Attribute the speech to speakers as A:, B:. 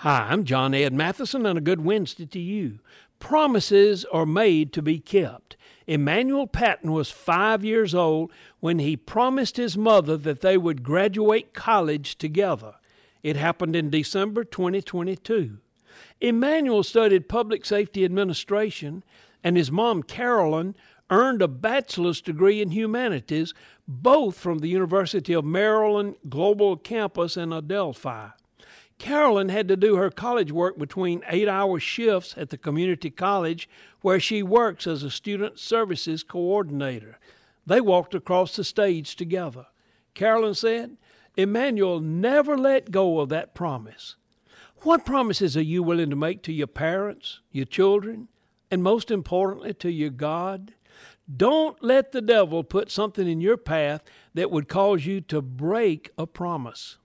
A: Hi, I'm John Ed Mathison, and a good Wednesday to you. Promises are made to be kept. Emmanuel Patton was five years old when he promised his mother that they would graduate college together. It happened in December 2022. Emmanuel studied public safety administration, and his mom, Carolyn, earned a bachelor's degree in humanities, both from the University of Maryland Global Campus in Adelphi. Carolyn had to do her college work between eight hour shifts at the community college where she works as a student services coordinator. They walked across the stage together. Carolyn said, Emmanuel never let go of that promise. What promises are you willing to make to your parents, your children, and most importantly to your God? Don't let the devil put something in your path that would cause you to break a promise.